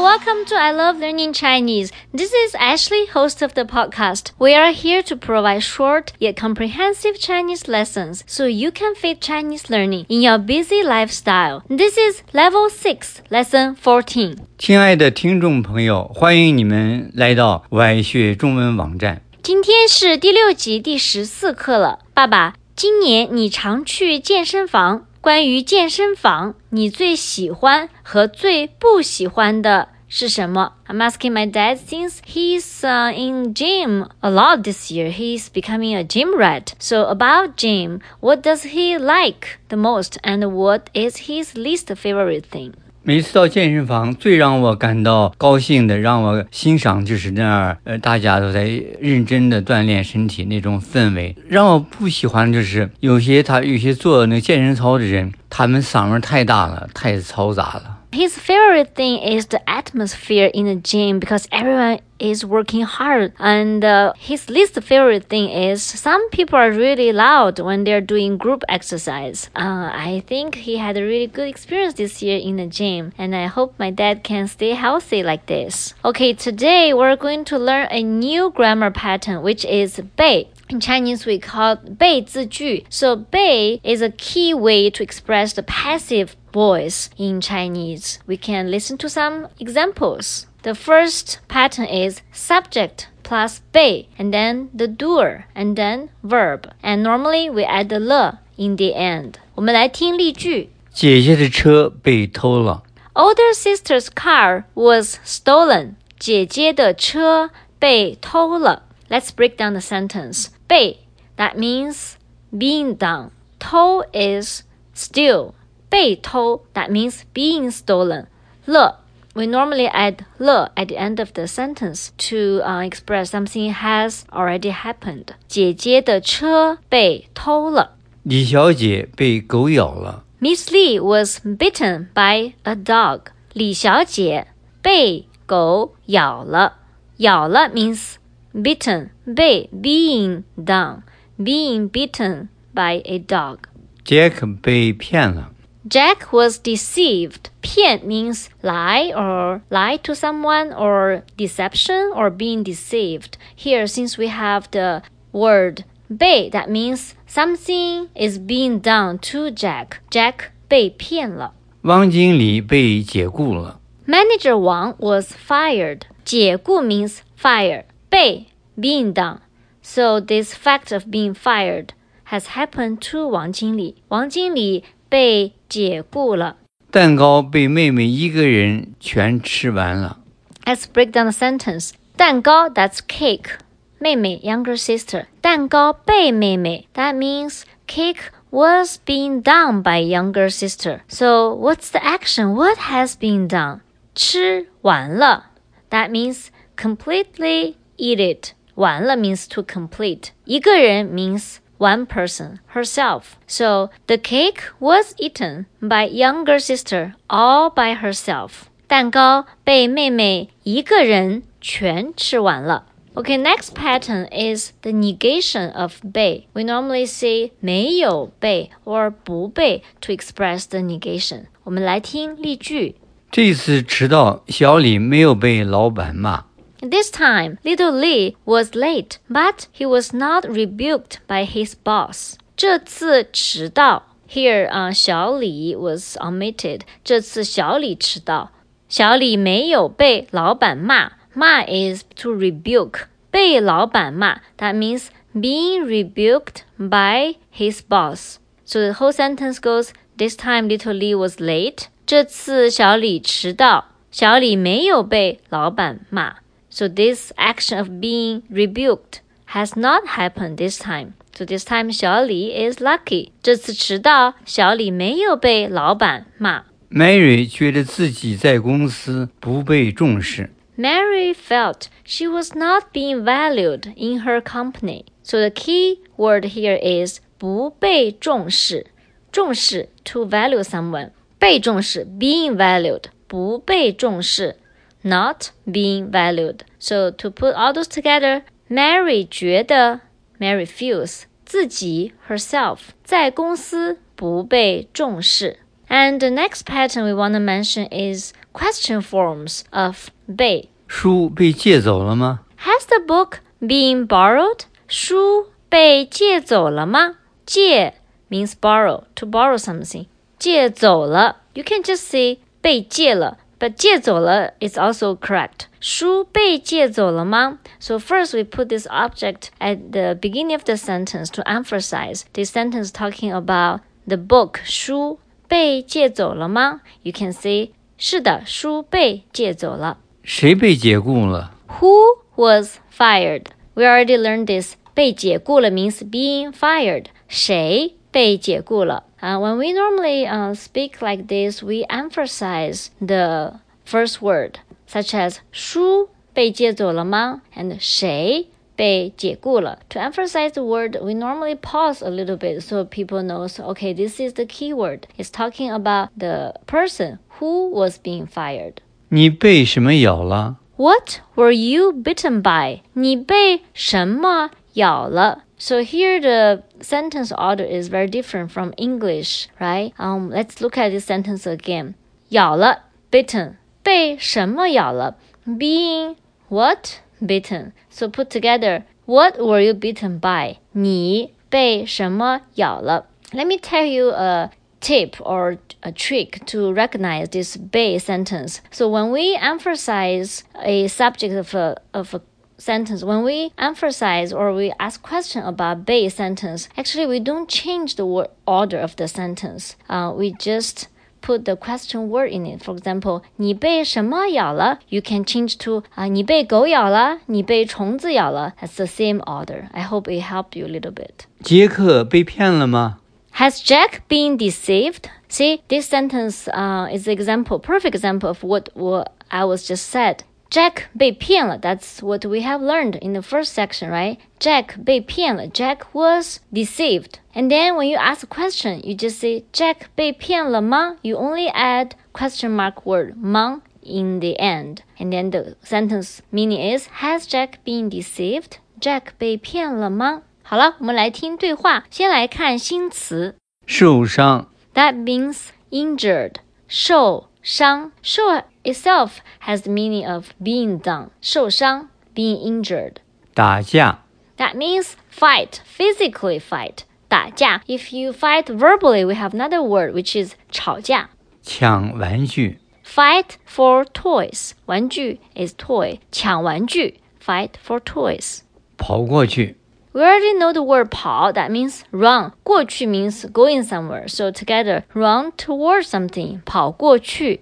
welcome to I Love Learning Chinese. This is Ashley, host of the podcast. We are here to provide short yet comprehensive Chinese lessons so you can fit Chinese learning in your busy lifestyle. This is level 6, lesson 14. 亲爱的听众朋友，欢迎你们来到外学中文网站。今天是第六集第十四课了。爸爸，今年你常去健身房。关于健身房，你最喜欢和最不喜欢的 是什么？I'm asking my dad since he's uh, in gym a lot this year. He's becoming a gym rat. So about gym, what does he like the most, and what is his least favorite thing? 每次到健身房，最让我感到高兴的，让我欣赏就是那儿，呃，大家都在认真的锻炼身体那种氛围。让我不喜欢的就是有些他有些做那健身操的人，他们嗓门太大了，太嘈杂了。 his favorite thing is the atmosphere in the gym because everyone is working hard. And uh, his least favorite thing is some people are really loud when they're doing group exercise. Uh, I think he had a really good experience this year in the gym, and I hope my dad can stay healthy like this. Okay, today we're going to learn a new grammar pattern, which is bei. In Chinese, we call 被字句. So 背 is a key way to express the passive voice in Chinese. We can listen to some examples. The first pattern is subject plus bei, and then the doer and then verb. And normally we add the le in the end. 我们来听例句。姐姐的车被偷了。Older sister's car was stolen. 姐姐的车被偷了。Let's break down the sentence. Bei that means being done. To is steal. 被偷 that means being stolen. 了 we normally add le at the end of the sentence to uh, express something has already happened. 姐姐的车被偷了。李小姐被狗咬了。Miss Lee was bitten by a dog. 李小姐被狗咬了。咬了 means bitten 被 being done being bitten by a dog. Jack 被骗了。 Jack was deceived. 骗 means lie or lie to someone or deception or being deceived. Here, since we have the word 被, that means something is being done to Jack. Jack 被骗了。汪经理被解雇了。Manager Wang was fired. 解雇 means fire. 被 being done. So this fact of being fired has happened to 王经理。王经理 被解雇了。蛋糕被妹妹一个人全吃完了。Let's break down the sentence. 蛋糕 that's cake. 妹妹 younger sister. 蛋糕被妹妹 that means cake was being done by younger sister. So what's the action? What has been done? 吃完了 that means completely eat it. 完了 means to complete. 一个人 means one person, herself. So the cake was eaten by younger sister all by herself. 蛋糕被妹妹一个人全吃完了。Okay, next pattern is the negation of 被. We normally say 没有被 or 不被 to express the negation. 我们来听例句。这次迟到，小李没有被老板骂。 this time, little Lee was late, but he was not rebuked by his boss. 这次迟到 here 啊、uh,，小李 was omitted。这次小李迟到，小李没有被老板骂。骂 is to rebuke，被老板骂 that means being rebuked by his boss. So the whole sentence goes: This time, little Lee was late. 这次小李迟到，小李没有被老板骂。 so this action of being rebuked has not happened this time. So this time 小李 is lucky. 这次迟到，小李没有被老板骂。Mary 觉得自己在公司不被重视。Mary felt she was not being valued in her company. So the key word here is 不被重视。重视 to value someone. 被重视 being valued. 不被重视 not being valued. So to put all those together, Mary 觉得 Mary feels 自己 herself 在公司不被重视。And the next pattern we want to mention is question forms of 被。书被借走了吗？ Has the book been borrowed? 书被借走了吗？借 means borrow, to borrow something. 借走了 you can just say 被借了 but 借走了 is also correct. 书被借走了吗? So first we put this object at the beginning of the sentence to emphasize this sentence talking about the book 书被借走了吗? You can say 是的，书被借走了。谁被解雇了？ Who was fired? We already learned this. 被解雇了 means being fired. 谁被解雇了? Uh, when we normally uh, speak like this, we emphasize the first word, such as 书被借走了吗? and 谁被解雇了. To emphasize the word, we normally pause a little bit so people know, so, okay, this is the key word. It's talking about the person who was being fired. 你被什么咬了？ What were you bitten by? 你被什么咬了? So here the sentence order is very different from English, right? Um, let's look at this sentence again. 咬了 bitten. 被什么咬了? Being what? Bitten. So put together what were you bitten by? 你被什么咬了? Let me tell you a tip or a trick to recognize this bei sentence. So when we emphasize a subject of a, of a sentence, when we emphasize or we ask question about bei sentence, actually we don't change the word order of the sentence. Uh, we just put the question word in it. For example, 你被什么咬了? You can change to uh, 啊，你被狗咬了，你被虫子咬了. That's the same order. I hope it helped you a little bit. 杰克被骗了吗? Has Jack been deceived? See, this sentence uh, is example, perfect example of what, what I was just said. Jack 被骗了. That's what we have learned in the first section, right? Jack 被骗了. Jack was deceived. And then when you ask a question, you just say Jack 被骗了吗? You only add question mark word 吗 in the end. And then the sentence meaning is Has Jack been deceived? Jack 被骗了吗？好了，我们来听对话。先来看新词受伤， ，that means injured，受伤。受 itself has the meaning of being done，受伤，being injured。打架， That means fight, physically fight，打架。If you fight verbally, we have another word which is 吵架。抢玩具， Fight for toys，玩具 is toy，抢玩具，fight for toys。跑过去， We already know the word 跑, that means run. 过去 means going somewhere. So together, run towards something. 跑过去。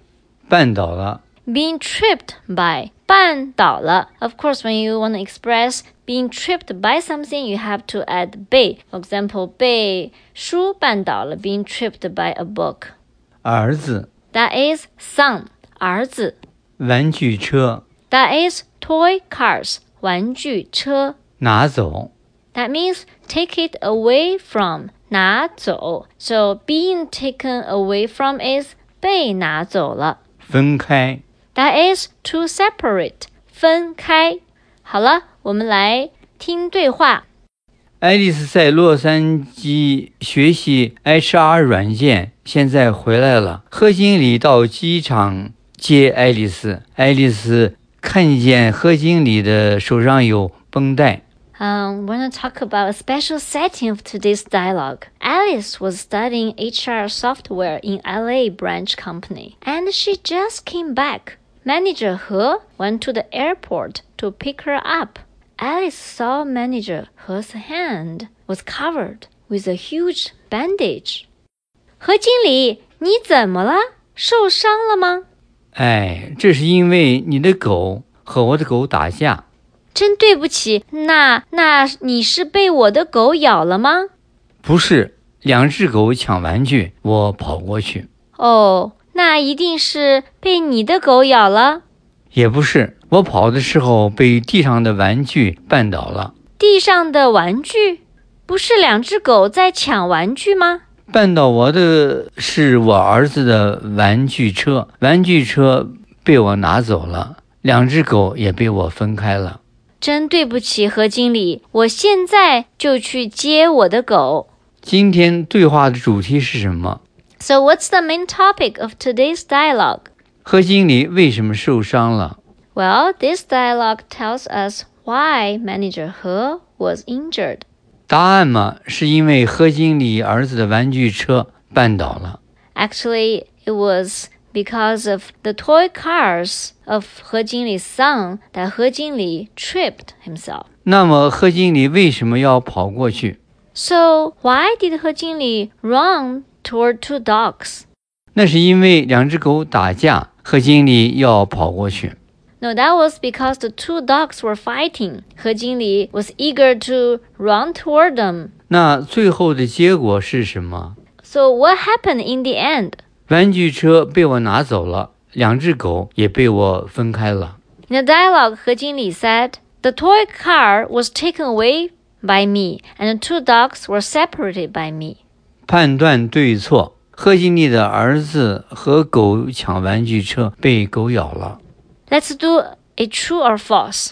绊倒了， Being tripped by 绊倒了. Of course, when you want to express being tripped by something, you have to add 被. For example, 被书绊倒了 being tripped by a book. 儿子， That is son, 儿子.玩具车， That is toy cars, 玩具车.拿走， That means take it away from 拿走. So being taken away from is 被拿走了. 分开，That is to separate 分开.好了，我们来听对话。爱丽丝在洛杉矶学习 HR 软件，现在回来了。贺经理到机场接爱丽丝，爱丽丝看见贺经理的手上有绷带，Um, we're going to talk about a special setting of today's dialogue. Alice was studying HR software in LA branch company, and she just came back. Manager He went to the airport to pick her up. Alice saw Manager He's hand was covered with a huge bandage. 何经理，你怎么了？受伤了吗？哎，这是因为你的狗和我的狗打架。 真对不起，那那你是被我的狗咬了吗？不是，两只狗抢玩具，我跑过去。哦，那一定是被你的狗咬了。也不是，我跑的时候被地上的玩具绊倒了。地上的玩具，不是两只狗在抢玩具吗？绊倒我的是我儿子的玩具车，玩具车被我拿走了，两只狗也被我分开了。真对不起，何经理，我现在就去接我的狗。今天对话的主题是什么？ So what's the main topic of today's dialogue? 贺经理为什么受伤了？ Well, this dialogue tells us why manager He was injured. 答案嘛，是因为贺经理儿子的玩具车绊倒了。 Actually, it was because of the toy cars of He Jingli's son that He Jingli tripped himself. 那么贺经理为什么要跑过去？ So, why did He Jingli run toward two dogs? 那是因为两只狗打架，贺经理要跑过去。 No, that was because the two dogs were fighting. He Jingli was eager to run toward them. 那最后的结果是什么？ So, what happened in the end? 玩具车被我拿走了，两只狗也被我分开了。In a dialogue, He Jingli said, "The toy car was taken away by me, and the two dogs were separated by me." 判断对错，贺经理的儿子和狗抢玩具车，被狗咬了。Let's do a true or false.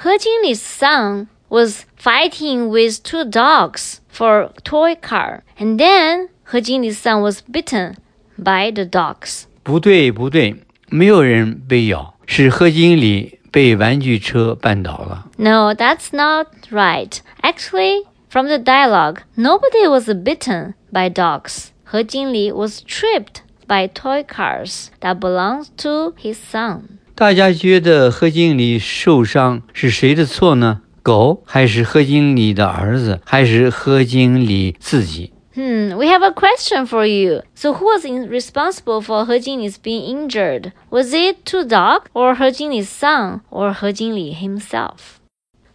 He Jingli's son was fighting with two dogs for toy car, and then He Jingli's son was bitten by the dogs. 不对，不对，没有人被咬，是贺经理被玩具车绊倒了。 No, that's not right. Actually, from the dialogue, nobody was bitten by dogs. He Jingli was tripped by toy cars that belonged to his son. 大家觉得贺经理受伤是谁的错呢？狗还是贺经理的儿子，还是贺经理自己？ Hmm, we have a question for you. So, who was responsible for He Jingli's being injured? Was it two dog or He Jingli's son or He Jingli himself?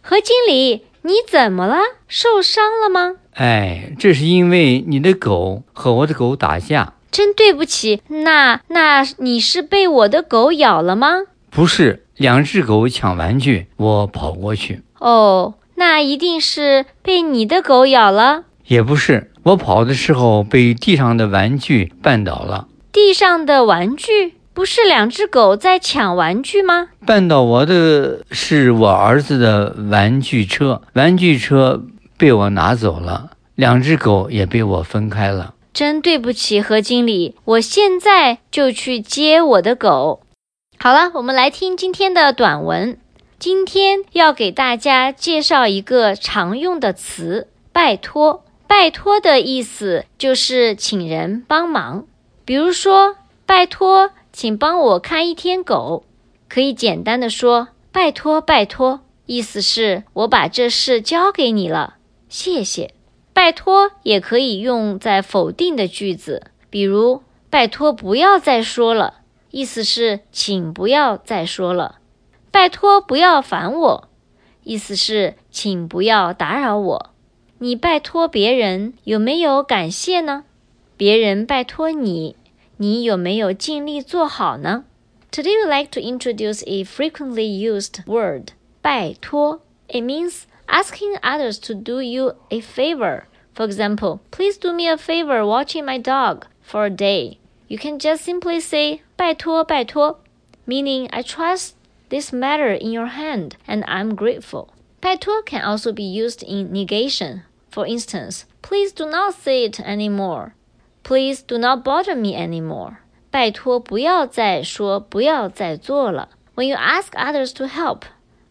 He 何经理，你怎么了？受伤了吗？哎，这是因为你的狗和我的狗打架。真对不起，那那你是被我的狗咬了吗？不是，两只狗抢玩具，我跑过去。哦，那一定是被你的狗咬了。也不是我跑的时候被地上的玩具绊倒了。地上的玩具不是两只狗在抢玩具吗？绊倒我的是我儿子的玩具车，玩具车被我拿走了，两只狗也被我分开了。真对不起，何经理，我现在就去接我的狗。好了，我们来听今天的短文。今天要给大家介绍一个常用的词“拜托”。拜托的意思就是请人帮忙，比如说，拜托，请帮我看一天狗，可以简单的说“拜托，拜托”，意思是我把这事交给你了，谢谢。拜托也可以用在否定的句子，比如“拜托不要再说了”，意思是请不要再说了；“拜托不要烦我”，意思是请不要打扰我。你拜托别人有没有感谢呢？别人拜托你，你有没有尽力做好呢？Today we like to introduce a frequently used word, 拜托. It means asking others to do you a favor. For example, please do me a favor watching my dog for a day. You can just simply say 拜托拜托, meaning I trust this matter in your hand and I'm grateful. 拜托 can also be used in negation. For instance, please do not say it anymore. Please do not bother me anymore. 拜托不要再说，不要再做了。When you ask others to help,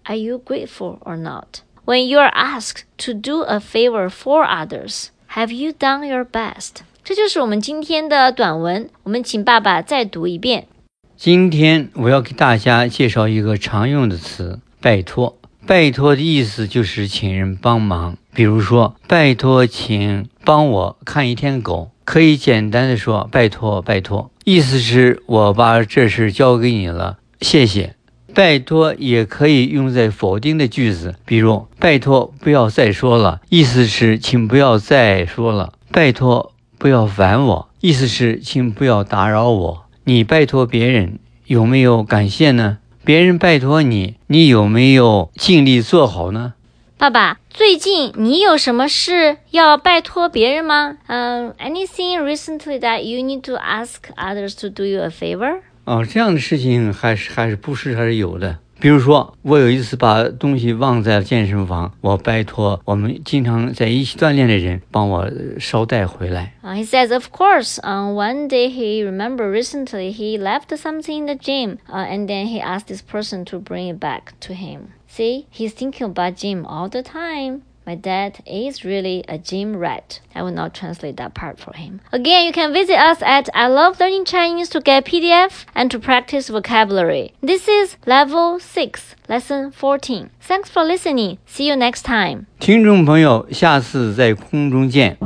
are you grateful or not? When you are asked to do a favor for others, have you done your best? 这就是我们今天的短文。我们请爸爸再读一遍。今天我要给大家介绍一个常用的词，拜托。拜托的意思就是请人帮忙，比如说，拜托，请帮我看一天狗，可以简单的说“拜托，拜托”，意思是我把这事交给你了，谢谢。拜托也可以用在否定的句子，比如“拜托不要再说了”，意思是请不要再说了；“拜托不要烦我”，意思是请不要打扰我。你拜托别人有没有感谢呢？别人拜托你，你有没有尽力做好呢？爸爸，最近你有什么事要拜托别人吗？嗯、a n y t h i n g recently that you need to ask others to do you a favor? 哦，这样的事情还是还是不是还是有的。比如说，我有一次把东西忘在了健身房，我拜托我们经常在一起锻炼的人帮我捎带回来。 Uh, he says, of course. Uh, one day he remember recently he left something in the gym, uh, and then he asked this person to bring it back to him. See, he's thinking about gym all the time. My dad is really a gym rat. I will not translate that part for him. Again, you can visit us at I Love Learning Chinese to get PDF and to practice vocabulary. This is level 6, lesson 14. Thanks for listening. See you next time. 听众朋友，下次在空中见。